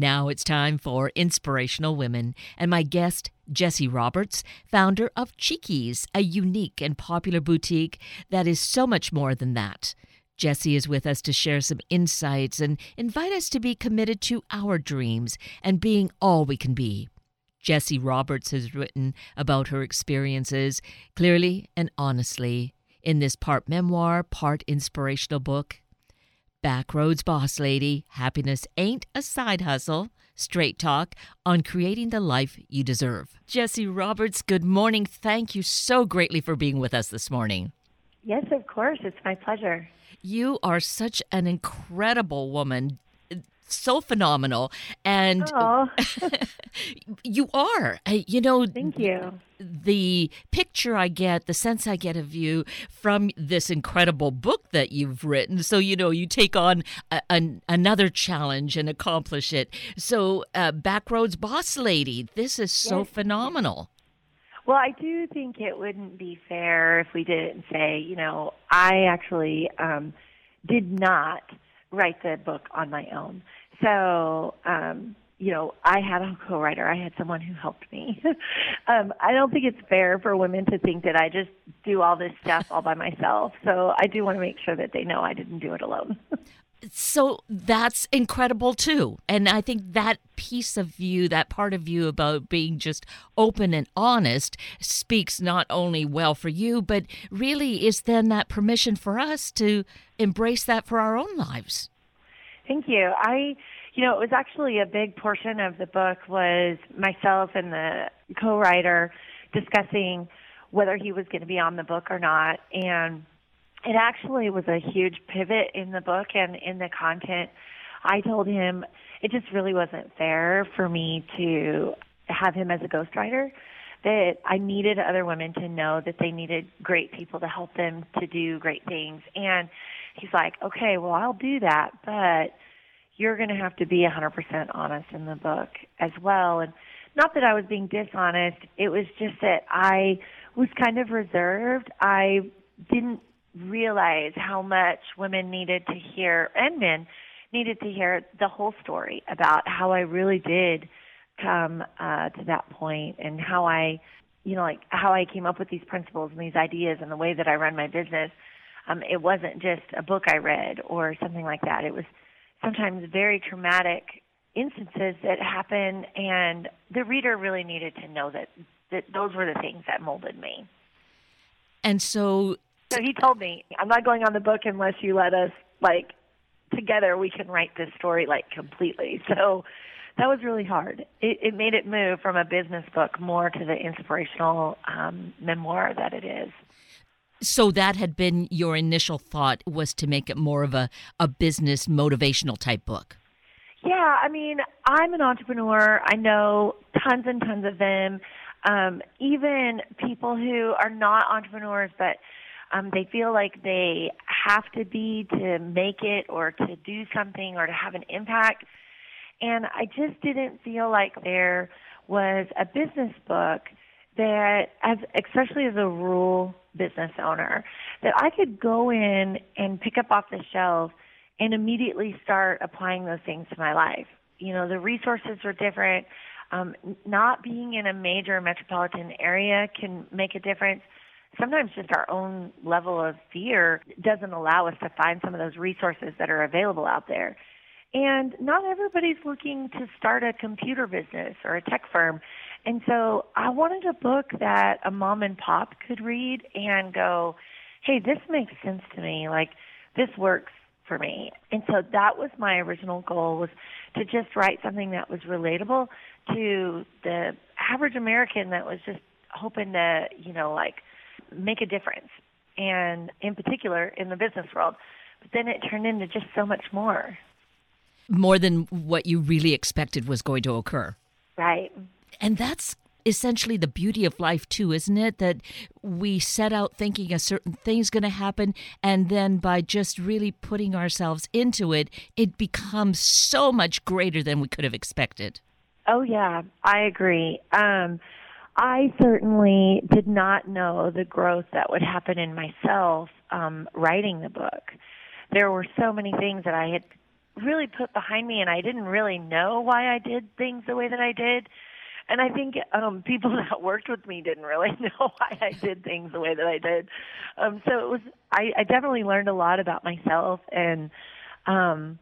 Now it's time for Inspirational Women, and my guest, Jessie Roberts, founder of Cheekys, a unique and popular boutique that is so much more than that. Jessie is with us to share some insights and invite us to be committed to our dreams and being all we can be. Jessie Roberts has written about her experiences clearly and honestly in this part memoir, part inspirational book. Backroads Boss Lady Happiness Ain't a Side Hustle. Straight talk on creating the life you deserve. Jesse Roberts, good morning. Thank you so greatly for being with us this morning. Yes, of course. It's my pleasure. You are such an incredible woman, so phenomenal and you are you know thank you the picture i get the sense i get of you from this incredible book that you've written so you know you take on a, an, another challenge and accomplish it so uh, backroads boss lady this is so yes. phenomenal well, I do think it wouldn't be fair if we didn't say, you know, I actually um, did not write the book on my own. So, um, you know, I had a co-writer. I had someone who helped me. um, I don't think it's fair for women to think that I just do all this stuff all by myself. So I do want to make sure that they know I didn't do it alone. so that's incredible too. And I think that piece of you, that part of you about being just open and honest speaks not only well for you, but really is then that permission for us to embrace that for our own lives. Thank you. I, you know, it was actually a big portion of the book was myself and the co-writer discussing whether he was going to be on the book or not. And it actually was a huge pivot in the book and in the content. I told him it just really wasn't fair for me to have him as a ghostwriter that I needed other women to know that they needed great people to help them to do great things. And he's like, okay, well, I'll do that, but you're going to have to be 100% honest in the book as well. And not that I was being dishonest, it was just that I was kind of reserved. I didn't realize how much women needed to hear, and men needed to hear the whole story about how I really did come uh, to that point and how I, you know, like how I came up with these principles and these ideas and the way that I run my business um, it wasn't just a book I read or something like that. It was sometimes very traumatic instances that happen, and the reader really needed to know that that those were the things that molded me. And so, so he told me, "I'm not going on the book unless you let us like together. We can write this story like completely." So that was really hard. It, it made it move from a business book more to the inspirational um, memoir that it is. So that had been your initial thought was to make it more of a, a business motivational type book. Yeah, I mean, I'm an entrepreneur. I know tons and tons of them. Um, even people who are not entrepreneurs, but um, they feel like they have to be to make it or to do something or to have an impact. And I just didn't feel like there was a business book that, as especially as a rural business owner that I could go in and pick up off the shelf and immediately start applying those things to my life. You know, the resources are different. Um, not being in a major metropolitan area can make a difference. Sometimes just our own level of fear doesn't allow us to find some of those resources that are available out there. And not everybody's looking to start a computer business or a tech firm. And so I wanted a book that a mom and pop could read and go, hey, this makes sense to me. Like, this works for me. And so that was my original goal was to just write something that was relatable to the average American that was just hoping to, you know, like make a difference. And in particular in the business world. But then it turned into just so much more. More than what you really expected was going to occur. Right. And that's essentially the beauty of life too isn't it? That we set out thinking a certain thing's going to happen and then by just really putting ourselves into it it becomes so much greater than we could have expected. Oh yeah. I agree. Um i certainly did not know the growth that would happen in myself um writing the book. There were so many things that i had really put behind me and I didn't really know why I did things the way that I did. And I think um people that worked with me didn't really know why I did things the way that I did. Um so it was I, I definitely learned a lot about myself and um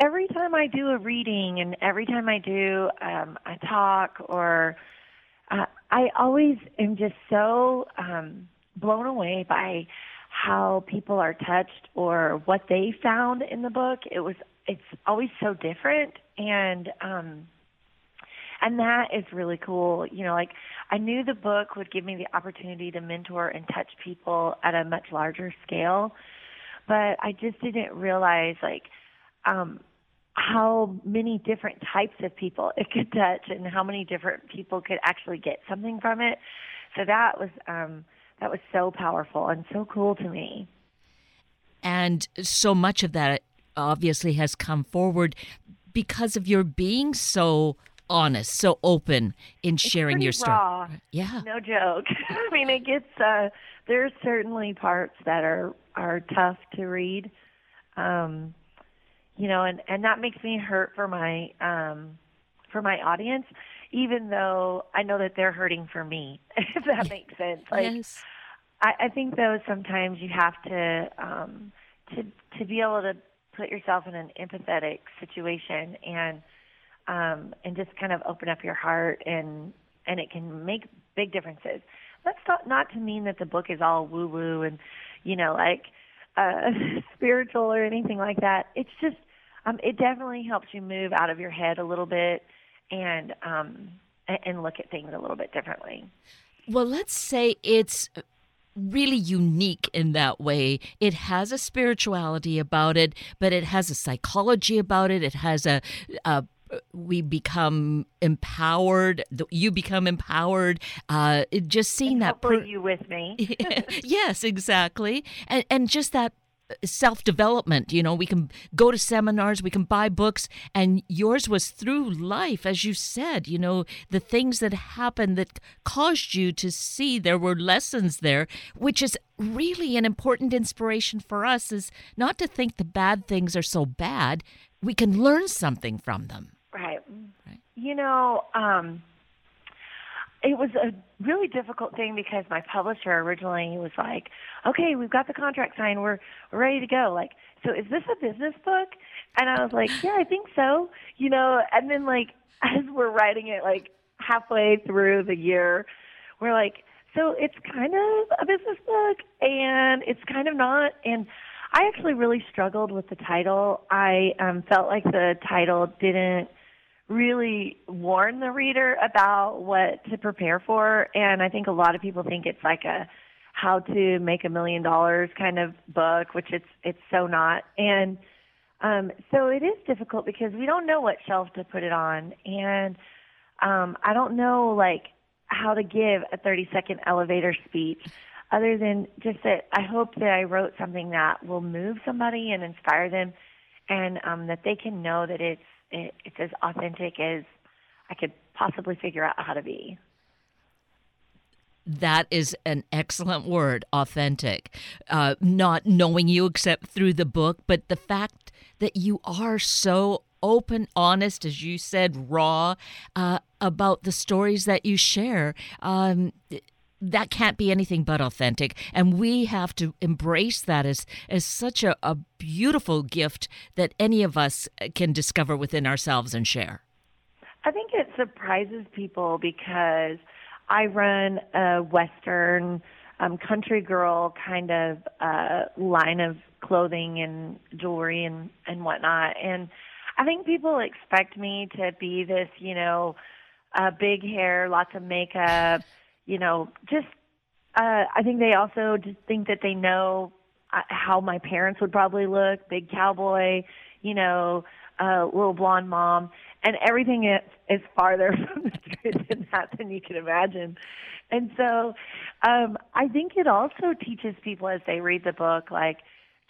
every time I do a reading and every time I do um a talk or uh, I always am just so um blown away by how people are touched or what they found in the book. It was it's always so different and um and that is really cool. You know, like I knew the book would give me the opportunity to mentor and touch people at a much larger scale, but I just didn't realize like um how many different types of people it could touch and how many different people could actually get something from it. So that was um that was so powerful and so cool to me. And so much of that obviously has come forward because of your being so honest, so open in sharing your story. Raw. Yeah. No joke. I mean, it gets uh there's certainly parts that are are tough to read. Um you know, and and that makes me hurt for my um for my audience even though I know that they're hurting for me, if that makes sense. Like yes. I, I think though sometimes you have to um to to be able to put yourself in an empathetic situation and um and just kind of open up your heart and and it can make big differences. That's not not to mean that the book is all woo woo and you know like uh spiritual or anything like that. It's just um it definitely helps you move out of your head a little bit and um and look at things a little bit differently. Well, let's say it's really unique in that way. It has a spirituality about it, but it has a psychology about it. It has a, a we become empowered. You become empowered. Uh, just seeing and that. Per- you with me? yes, exactly, and and just that self development. You know, we can go to seminars, we can buy books, and yours was through life, as you said. You know, the things that happened that caused you to see there were lessons there, which is really an important inspiration for us. Is not to think the bad things are so bad. We can learn something from them. Right. right. You know. um it was a really difficult thing because my publisher originally was like, "Okay, we've got the contract signed. We're we're ready to go." Like, so is this a business book? And I was like, "Yeah, I think so." You know, and then like as we're writing it, like halfway through the year, we're like, "So it's kind of a business book, and it's kind of not." And I actually really struggled with the title. I um, felt like the title didn't really warn the reader about what to prepare for. And I think a lot of people think it's like a how to make a million dollars kind of book, which it's it's so not. And um, so it is difficult because we don't know what shelf to put it on, and um, I don't know like how to give a 30 second elevator speech other than just that I hope that I wrote something that will move somebody and inspire them and um, that they can know that it's it, it's as authentic as I could possibly figure out how to be. That is an excellent word, authentic. Uh, not knowing you except through the book, but the fact that you are so open, honest, as you said, raw uh, about the stories that you share. Um, that can't be anything but authentic. And we have to embrace that as as such a, a beautiful gift that any of us can discover within ourselves and share. I think it surprises people because i run a western um, country girl kind of uh, line of clothing and jewelry and and whatnot. And i think people expect me to be this you know uh, big hair lots of makeup you know, just uh, I think they also just think that they know uh, how my parents would probably look, big cowboy, you know, uh, little blonde mom, and everything is, is farther from the truth than that than you can imagine. And so, um, I think it also teaches people as they read the book, like,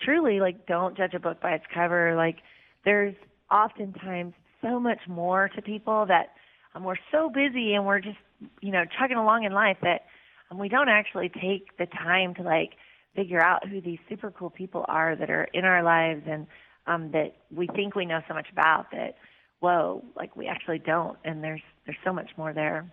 truly, like, don't judge a book by its cover. Like, there's oftentimes so much more to people that um, we're so busy and we're just you know chugging along in life that um, we don't actually take the time to like figure out who these super cool people are that are in our lives and um, that we think we know so much about that whoa, like we actually don't, and there's there's so much more there.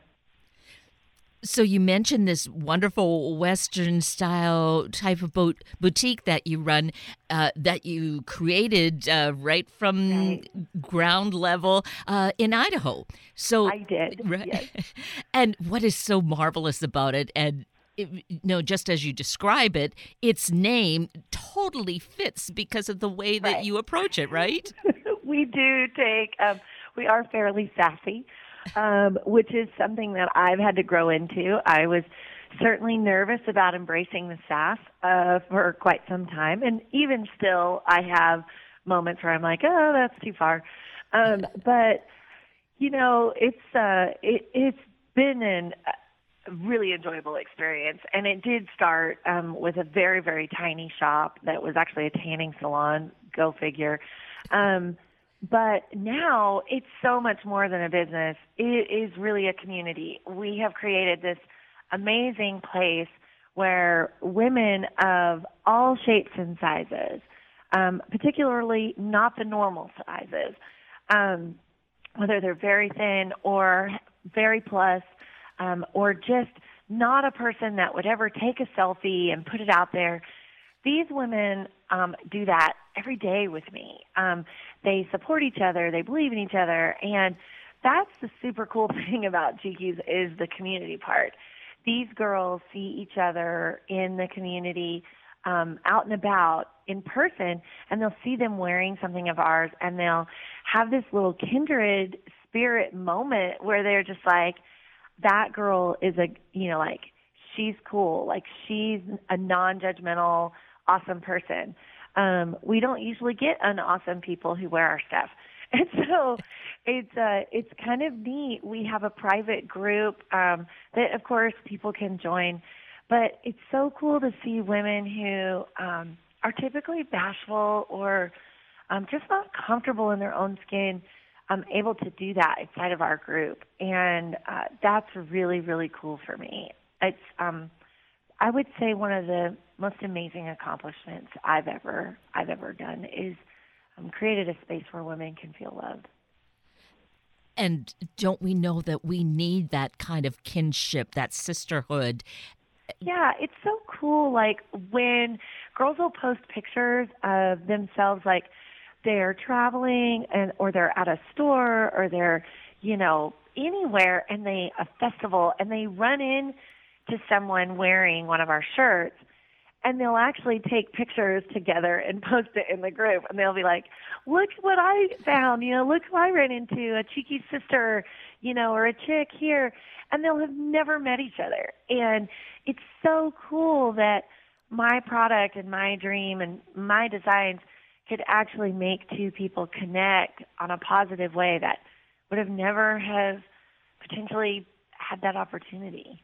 So you mentioned this wonderful Western style type of boat boutique that you run, uh, that you created uh, right from right. ground level uh, in Idaho. So I did, right. Yes. and what is so marvelous about it, and it, you know, just as you describe it, its name totally fits because of the way that right. you approach it, right? we do take. Um, we are fairly sassy um, which is something that I've had to grow into. I was certainly nervous about embracing the sass uh, for quite some time, and even still, I have moments where I'm like, "Oh, that's too far." Um, but you know, it's uh, it, it's been an a really enjoyable experience, and it did start um, with a very very tiny shop that was actually a tanning salon. Go figure. Um, but now it's so much more than a business. It is really a community. We have created this amazing place where women of all shapes and sizes, um, particularly not the normal sizes, um, whether they're very thin or very plus, um, or just not a person that would ever take a selfie and put it out there. These women um, do that every day with me. Um, they support each other, they believe in each other, and that's the super cool thing about Cheekys is the community part. These girls see each other in the community, um, out and about in person, and they'll see them wearing something of ours, and they'll have this little kindred spirit moment where they're just like, that girl is a, you know, like she's cool, like she's a non-judgmental, awesome person um, we don't usually get unawesome people who wear our stuff. And so it's uh it's kind of neat. We have a private group um that of course people can join, but it's so cool to see women who um are typically bashful or um just not comfortable in their own skin um able to do that inside of our group. And uh that's really really cool for me. It's um I would say one of the most amazing accomplishments I've ever I've ever done is um, created a space where women can feel loved. And don't we know that we need that kind of kinship, that sisterhood? Yeah, it's so cool. Like when girls will post pictures of themselves, like they're traveling and or they're at a store or they're, you know, anywhere and they a festival and they run in to someone wearing one of our shirts and they'll actually take pictures together and post it in the group and they'll be like look what i found you know look who i ran into a cheeky sister you know or a chick here and they'll have never met each other. And it's so cool that my product and my dream and my designs could actually make two people connect on a positive way that would have never have potentially had that opportunity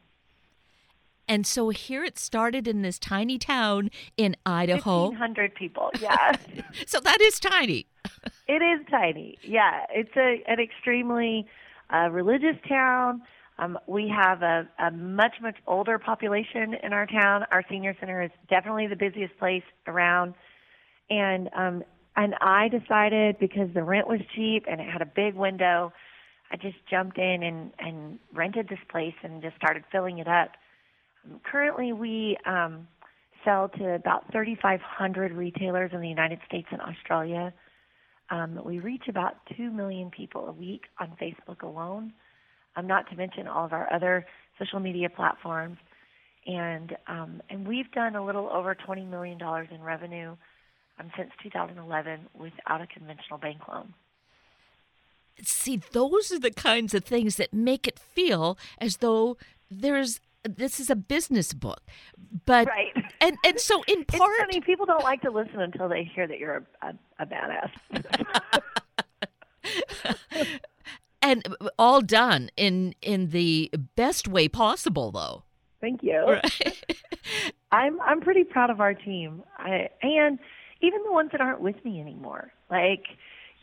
and so here it started in this tiny town in Idaho. 1,500 people, yeah. so that is tiny. it is tiny, yeah. It's a, an extremely uh, religious town. Um, we have a, a much, much older population in our town. Our senior center is definitely the busiest place around. And um, and I decided because the rent was cheap and it had a big window, I just jumped in and, and rented this place and just started filling it up currently we um, sell to about 3,500 retailers in the United States and Australia. Um, we reach about 2 million people a week on Facebook alone, um, not to mention all of our other social media platforms. And, um, and we've done a little over $20 million in revenue um, since 2011 without a conventional bank loan. See, those are the kinds of things that make it feel as though there's this is a business book, but right. and and so in part, it's funny. People don't like to listen until they hear that you're a, a, a badass. and all done in in the best way possible, though. Thank you. Right. I'm I'm pretty proud of our team. I and even the ones that aren't with me anymore. Like,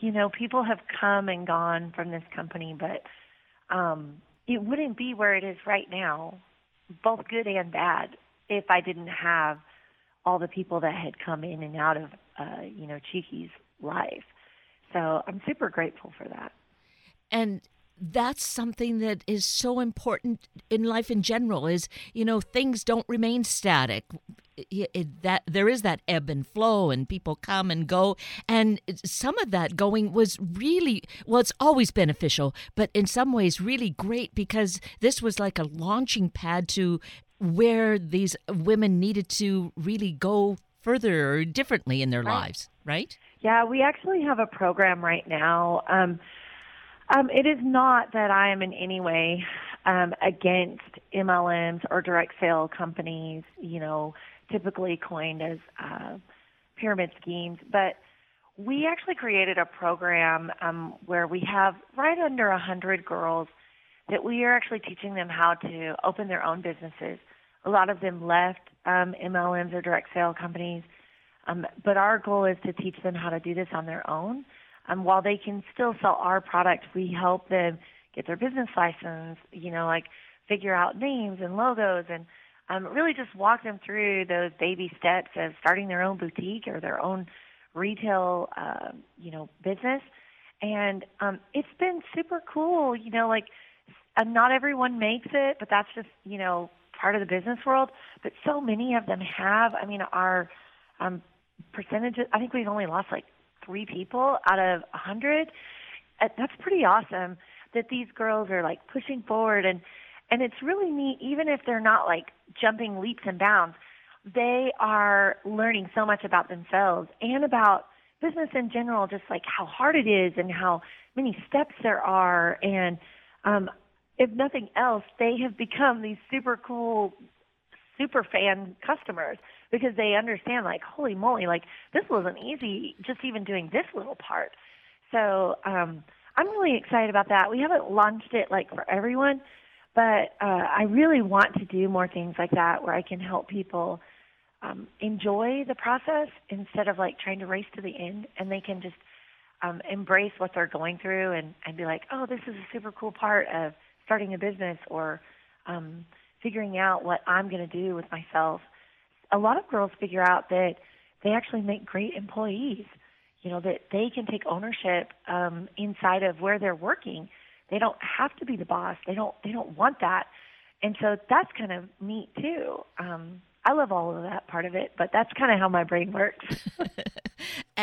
you know, people have come and gone from this company, but um it wouldn't be where it is right now both good and bad if I didn't have all the people that had come in and out of uh, you know Cheekys life. So I'm super grateful for that. And that's something that is so important in life in general is you know things don't remain static. It, it, that there is that ebb and flow and people come and go. And some of that going was really well it's always beneficial but in some ways really great because this was like a launching pad to where these women needed to really go further or differently in their right. lives right? Yeah we actually have a program right now um, um, it is not that I am in any way um, against MLMs or direct sale companies, you know, typically coined as uh, pyramid schemes, but we actually created a program um, where we have right under a hundred girls that we are actually teaching them how to open their own businesses. A lot of them left um, MLMs or direct sale companies, um, but our goal is to teach them how to do this on their own. Um, while they can still sell our product, we help them get their business license. You know, like figure out names and logos and um, really just walk them through those baby steps of starting their own boutique or their own retail, uh, you know, business. And um, it's been super cool. You know, like uh, not everyone makes it, but that's just you know part of the business world. But so many of them have. I mean, our um, percentages. I think we've only lost like three people out of a hundred. Uh, that's pretty awesome that these girls are like pushing forward and and it's really neat, even if they're not like jumping leaps and bounds, they are learning so much about themselves and about business in general, just like how hard it is and how many steps there are. And um, if nothing else, they have become these super cool, super fan customers because they understand, like, holy moly, like this wasn't easy, just even doing this little part. So um, I'm really excited about that. We haven't launched it like for everyone, but uh, I really want to do more things like that where I can help people um, enjoy the process instead of like trying to race to the end, and they can just um, embrace what they're going through and, and be like, oh, this is a super cool part of starting a business or um, figuring out what I'm going to do with myself. A lot of girls figure out that they actually make great employees. You know that they can take ownership um, inside of where they're working they don't have to be the boss. They don't they don't want that. And so that's kind of neat too. Um, I love all of that part of it, but that's kind of how my brain works.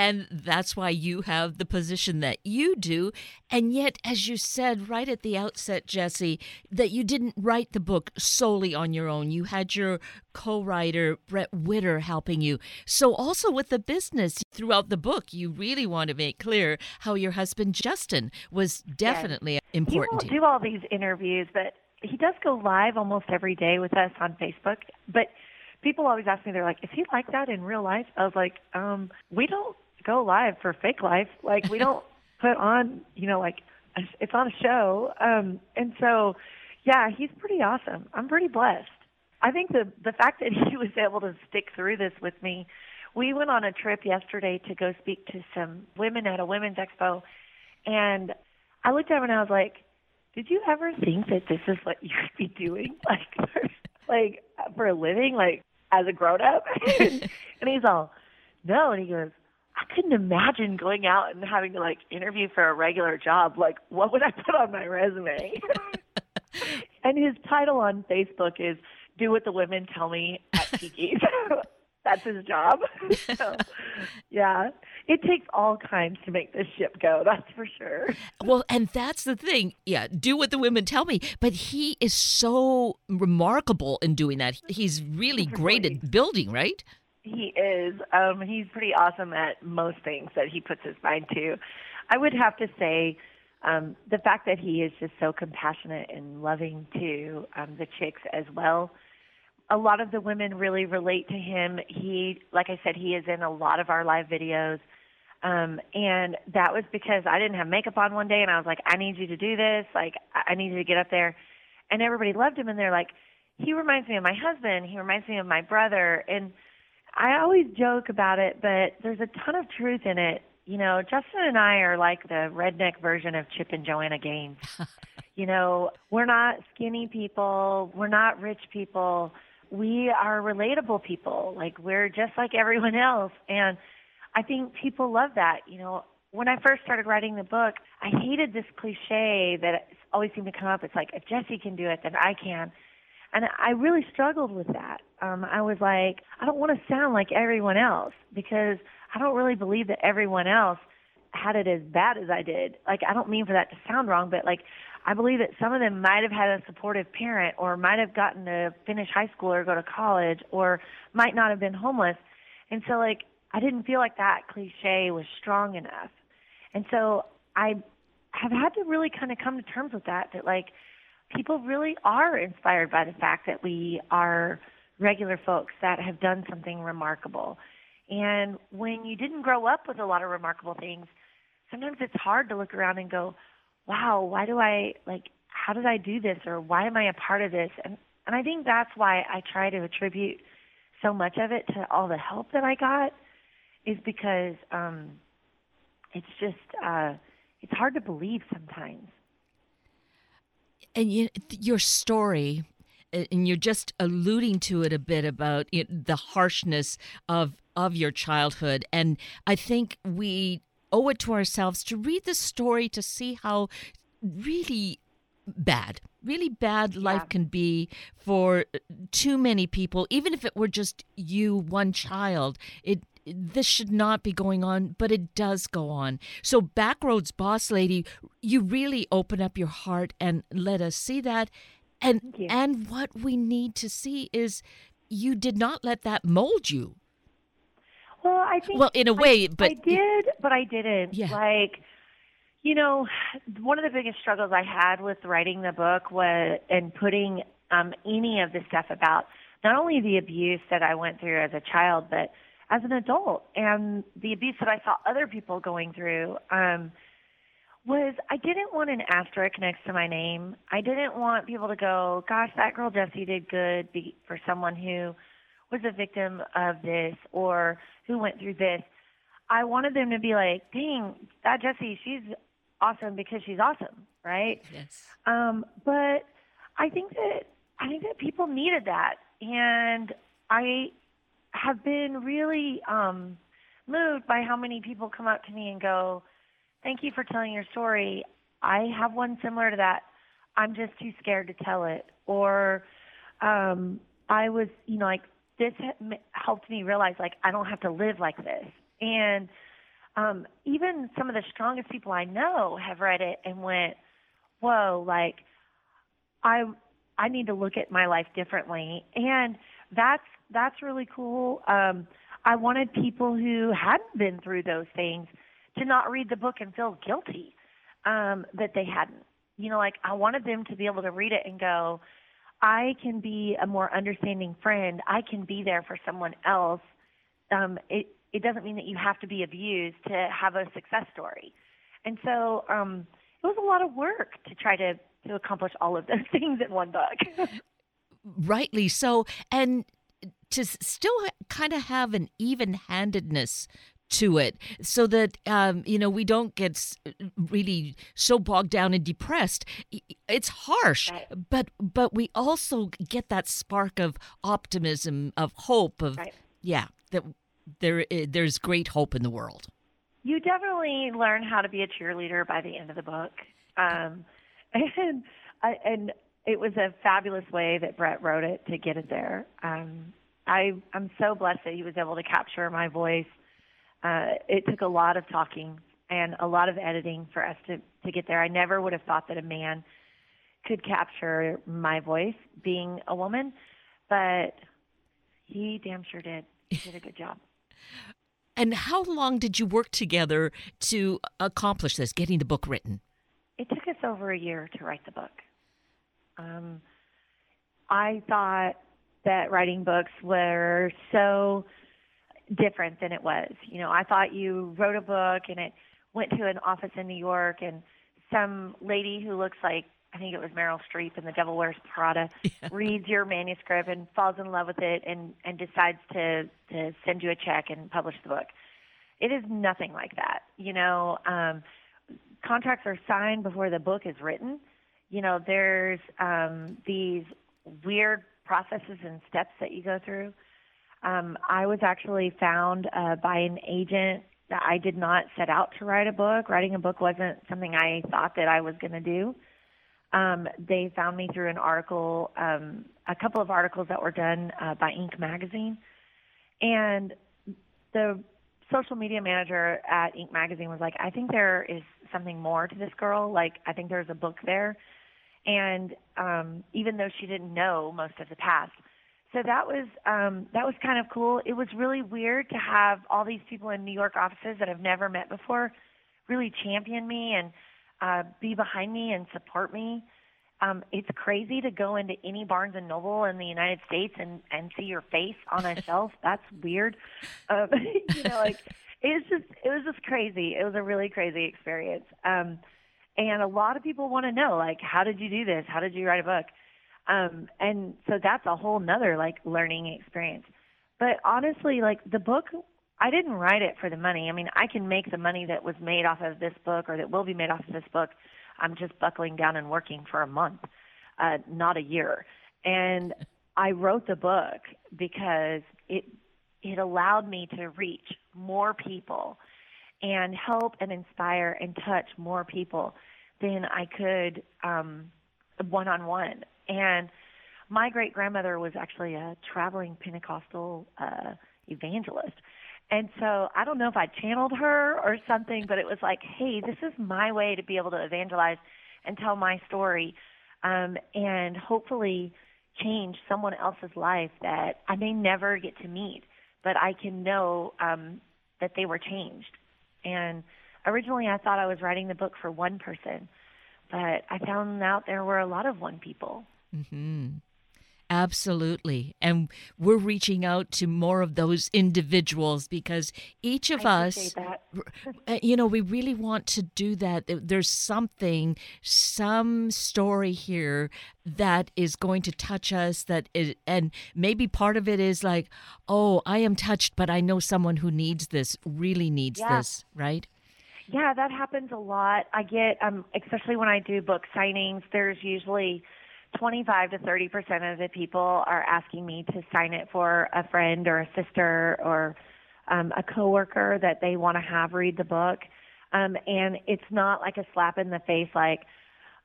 and that's why you have the position that you do. And yet, as you said right at the outset, Jesse, that you didn't write the book solely on your own. You had your co writer, Bret Witter, helping you. So, also with the business, throughout the book, you really want to make clear how your husband, Justin, was definitely yes. important. He won't do all these interviews, but he does go live almost every day with us on Facebook. But people always ask me, they're like, is he like that in real life? I was like, um, we don't go live for fake life. Like we don't put on, you know, like it's on a show. Um, and so, yeah, he's pretty awesome. I'm pretty blessed. I think the the fact that he was able to stick through this with me. We went on a trip yesterday to go speak to some women at a women's expo, and I looked at him and I was like, "Did you ever think that this is what you would be doing, like, for, like for a living? Like, as a grown up. and he's all, no. And he goes, couldn't imagine going out and having to like interview for a regular job. Like, what would I put on my resume? and his title on Facebook is "Do What the Women Tell Me at Tiki." That's his job. so, yeah, it takes all kinds to make this ship go. That's for sure. Well, and that's the thing. Yeah, do what the women tell me. But he is so remarkable in doing that. He's really great at building, right? He is. Um, he's pretty awesome at most things that he puts his mind to. I would have to say um, the fact that he is just so compassionate and loving to um, the chicks as well a lot of the women really relate to him. He, like I said, he is in a lot of our live videos. Um, and that was because I didn't have makeup on one day and I was like, I need you to do this. Like, I need you to get up there. And everybody loved him and they're like, he reminds me of my husband. He reminds me of my brother. And I always joke about it, but there's a ton of truth in it. You know, Justin and I are like the redneck version of Chip and Joanna Gaines. you know, we're not skinny people. We're not rich people we are relatable people. Like we're just like everyone else. And I think people love that. You know, when I first started writing the book, I hated this cliche that always seemed to come up. It's like, if Jesse can do it, then I can. And I really struggled with that. Um, I was like, I don't want to sound like everyone else because I don't really believe that everyone else had it as bad as I did. Like, I don't mean for that to sound wrong, but like, I believe that some of them might have had a supportive parent or might have gotten to finish high school or go to college or might not have been homeless. And so, like, I didn't feel like that cliche was strong enough. And so I have had to really kind of come to terms with that, that like people really are inspired by the fact that we are regular folks that have done something remarkable. And when you didn't grow up with a lot of remarkable things, sometimes it's hard to look around and go, wow, why do I like how did I do this or why am I a part of this? And and I think that's why I try to attribute so much of it to all the help that I got is because um it's just uh it's hard to believe sometimes. And you, your story and you're just alluding to it a bit about the harshness of of your childhood and i think we owe it to ourselves to read the story to see how really bad really bad yeah. life can be for uh, too many people even if it were just you one child it this should not be going on, but it does go on. So, Backroads Boss Lady, you really open up your heart and let us see that. And and what we need to see is you did not let that mold you. Well, I think well in a way, I, but I did, but I didn't. Yeah. Like, you know, one of the biggest struggles I had with writing the book was and putting um, any of the stuff about not only the abuse that I went through as a child, but as an adult and the abuse that I saw other people going through um, was I didn't want an asterisk next to my name. I didn't want people to go, gosh, that girl Jessie did good be, for someone who was a victim of this or who went through this. I wanted them to be like, dang, that Jessie, she's awesome because she's awesome, right? Yes. Um, but I think that I think that people needed that, and I have been really um, moved by how many people come up to me and go, "Thank you for telling your story. I have one similar to that. I'm just too scared to tell it." Or um, I was, you know, like this helped me realize like I don't have to live like this. And um, even some of the strongest people I know have read it and went, "Whoa!" Like I I need to look at my life differently. And that's that's really cool. Um, I wanted people who hadn't been through those things to not read the book and feel guilty um, that they hadn't. You know, like I wanted them to be able to read it and go, I can be a more understanding friend. I can be there for someone else. Um, it it doesn't mean that you have to be abused to have a success story. And so um, it was a lot of work to try to to accomplish all of those things in one book. Rightly so, and to still kind of have an even handedness to it so that um, you know we don't get really so bogged down and depressed it's harsh right. but but we also get that spark of optimism of hope of right. yeah that there there's great hope in the world you definitely learn how to be a cheerleader by the end of the book um, and and it was a fabulous way that Bret wrote it to get it there um, I I'm so blessed that he was able to capture my voice. Uh, it took a lot of talking and a lot of editing for us to to get there. I never would have thought that a man could capture my voice being a woman, but he damn sure did. He did a good job. And how long did you work together to accomplish this, getting the book written? It took us over a year to write the book. Um, I thought that writing books were so different than it was. You know, I thought you wrote a book and it went to an office in New York and some lady who looks like I think it was Meryl Streep in The Devil Wears Prada yeah. reads your manuscript and falls in love with it and and decides to to send you a check and publish the book. It is nothing like that. You know, um contracts are signed before the book is written. You know, there's um these weird processes and steps that you go through. Um, I was actually found uh, by an agent that I did not set out to write a book. Writing a book wasn't something I thought that I was going to do. Um, they found me through an article, um, a couple of articles that were done uh, by Inc. magazine, and the social media manager at Inc. magazine was like, "I think there is something more to this girl. Like, I think there's a book there." And um, even though she didn't know most of the past, so that was um, that was kind of cool. It was really weird to have all these people in New York offices that I've never met before really champion me and uh, be behind me and support me. Um, it's crazy to go into any Barnes and Noble in the United States and and see your face on a shelf. That's weird. Um, you know, like it's just it was just crazy. It was a really crazy experience. Um, and a lot of people want to know, like, how did you do this? How did you write a book? Um, and so that's a whole nother like learning experience. But honestly, like the book, I didn't write it for the money. I mean, I can make the money that was made off of this book or that will be made off of this book. I'm just buckling down and working for a month, uh, not a year. And I wrote the book because it it allowed me to reach more people and help and inspire and touch more people than I could one on one. And my great grandmother was actually a traveling Pentecostal uh, evangelist. And so I don't know if I channeled her or something, but it was like, hey, this is my way to be able to evangelize and tell my story um, and hopefully change someone else's life that I may never get to meet, but I can know um, that they were changed. And originally I thought I was writing the book for one person, but I found out there were a lot of one people. Mm-hmm. Absolutely. And we're reaching out to more of those individuals because each of us, uh, you know, we really want to do that. There's something, some story here that is going to touch us that is, and maybe part of it is like, oh, I am touched, but I know someone who needs this, really needs yeah. this, right? Yeah, that happens a lot. I get, um, especially when I do book signings, there's usually 25 to 30 percent of the people are asking me to sign it for a friend or a sister or um, a coworker that they want to have read the book. Um, and it's not like a slap in the face, like,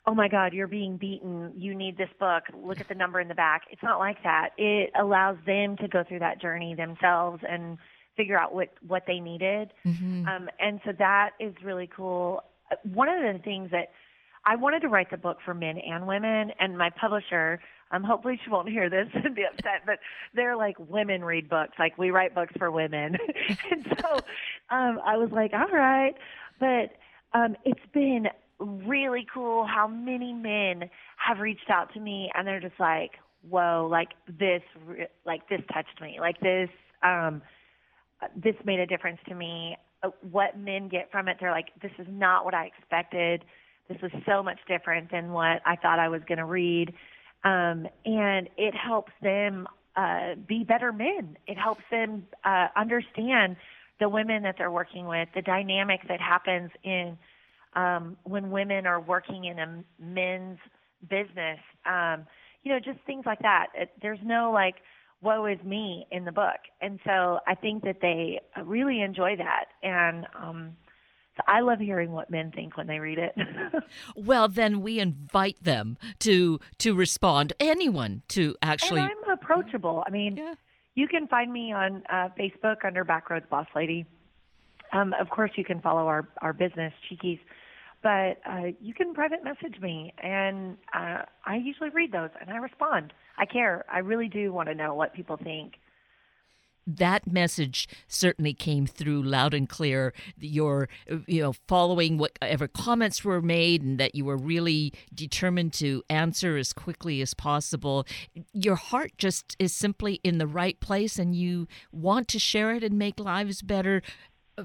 oh my God, you're being beaten. You need this book. Look at the number in the back. It's not like that. It allows them to go through that journey themselves and figure out what what they needed. Mm-hmm. Um, and so that is really cool. One of the things that I wanted to write the book for men and women, and my publisher, um, hopefully she won't hear this and be upset, but they're like women read books, like we write books for women, and so um, I was like, all right, but um, it's been really cool how many men have reached out to me, and they're just like, whoa, like this, like this touched me, like this, um, this made a difference to me. Uh, what men get from it, they're like, this is not what I expected this was so much different than what I thought I was going to read. Um, and it helps them uh, be better men. It helps them uh, understand the women that they're working with, the dynamic that happens in um, when women are working in a men's business. Um, you know, just things like that. It, there's no like, woe is me in the book. And so I think that they really enjoy that. And, um, I love hearing what men think when they read it. well, then we invite them to to respond. Anyone to actually. And I'm approachable. I mean, yeah. you can find me on uh, Facebook under Backroads Boss Lady. Um, of course, you can follow our our business, Cheekys, but uh, you can private message me, and uh, I usually read those and I respond. I care. I really do want to know what people think that message certainly came through loud and clear. You're, you know, following whatever comments were made, and that you were really determined to answer as quickly as possible. Your heart just is simply in the right place, and you want to share it and make lives better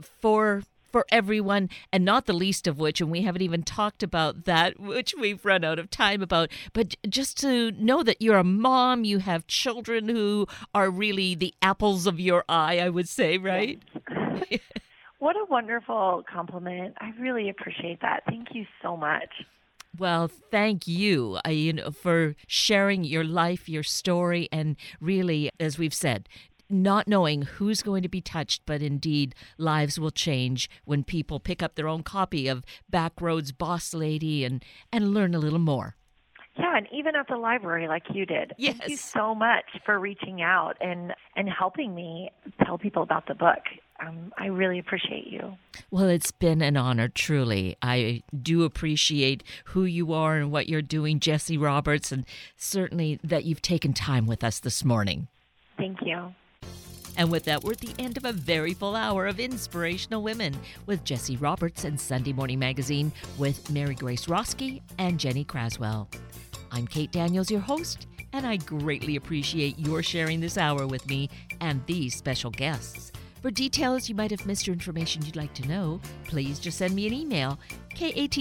for for everyone, and not the least of which, and we haven't even talked about that, which we've run out of time about, but just to know that you're a mom, you have children who are really the apples of your eye, I would say, right? what a wonderful compliment. I really appreciate that. Thank you so much. Well, thank you, uh, you know, for sharing your life, your story, and really, as we've said, not knowing who's going to be touched, but indeed lives will change when people pick up their own copy of Backroads Boss Lady and, and learn a little more. Yeah, and even at the library like you did. Yes. Thank you so much for reaching out and and helping me tell people about the book. Um, I really appreciate you. Well, it's been an honor, truly. I do appreciate who you are and what you're doing, Jesse Roberts, and certainly that you've taken time with us this morning. Thank you. And with that, we're at the end of a very full hour of Inspirational Women with Jesse Roberts and Sunday Morning Magazine with Mary Grace Roski and Jenny Craswell. I'm Kate Daniels, your host, and I greatly appreciate your sharing this hour with me and these special guests. For details you might have missed or information you'd like to know, please just send me an email, kated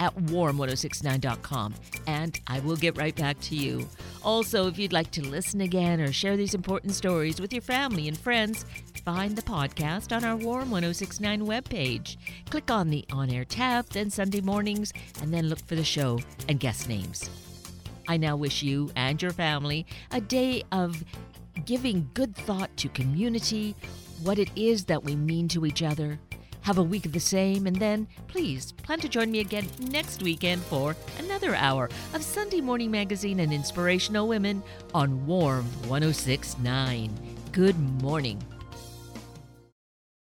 at warm1069.com, and I will get right back to you. Also, if you'd like to listen again or share these important stories with your family and friends, find the podcast on our Warm 1069 webpage. Click on the On Air tab, then Sunday mornings, and then look for the show and guest names. I now wish you and your family a day of giving good thought to community, what it is that we mean to each other. Have a week of the same, and then please plan to join me again next weekend for another hour of Sunday Morning Magazine and Inspirational Women on Warm 1069. Good morning.